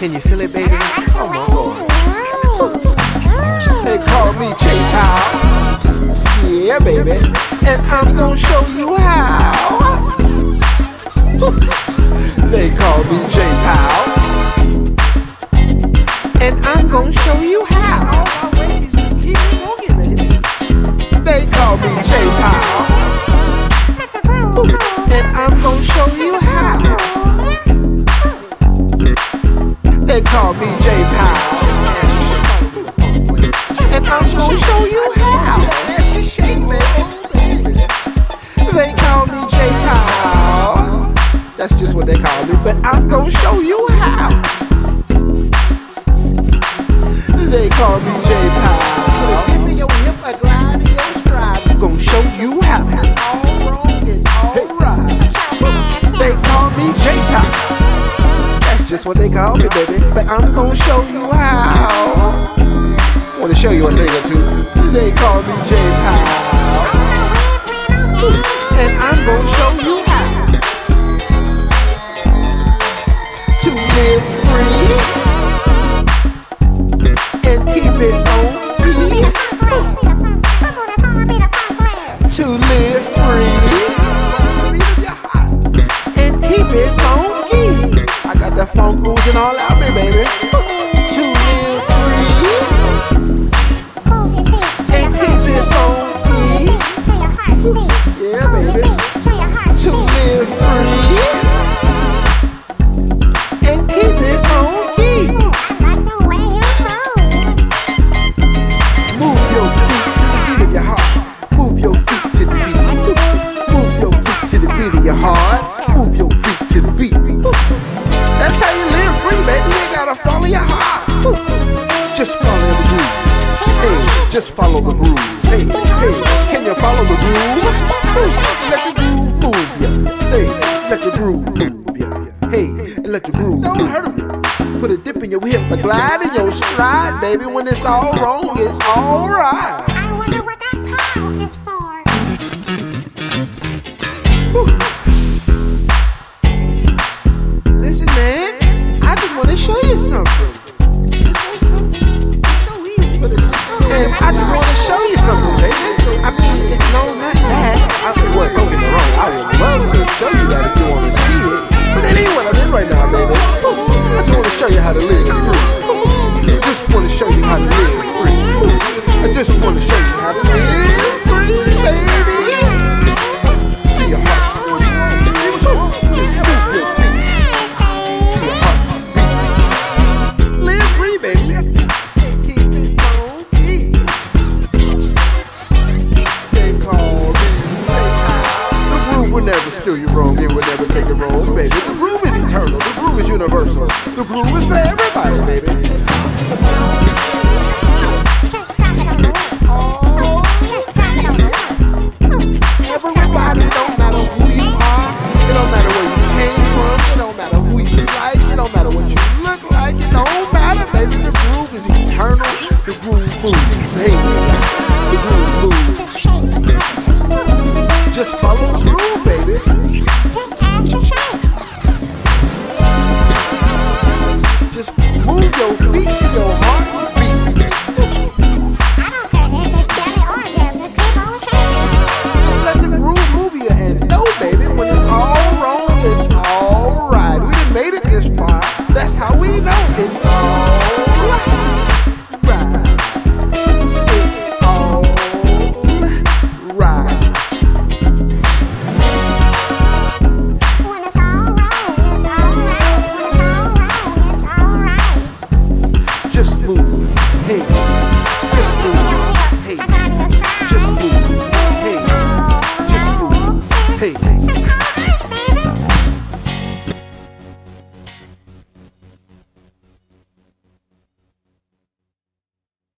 Can you feel it, baby? Oh my lord. They call me J Pow. Yeah, baby. And I'm gonna show you how. They call me J Pow. And I'm gonna show you how. They call me J Pow. And I'm gonna show you call me J Pow. And I'm gonna show you how. They call me J Pow. That's just what they call me, but I'm gonna show you how. They call me That's what they call me, baby. But I'm gonna show you how. Wanna show you a thing or two. They call me J Pow. And I'm gonna show you how to live free and keep it on beat. To live free funk all out me, baby. To live free and keep it funky. Yeah, baby. To live free just follow the groove. Hey, hey, can you follow the groove? Let the groove move ya. Hey, let the groove move ya. Hey, and let the groove don't hurt you. Put a dip in your hip, a glide in your stride, baby. When it's all wrong, it's alright. Groove will steal you wrong. It will never take it wrong, baby. The groove is eternal. The groove is universal. The groove is for everybody, baby. Everybody, don't matter who you are. It Just move. Hey. Just move. Hey.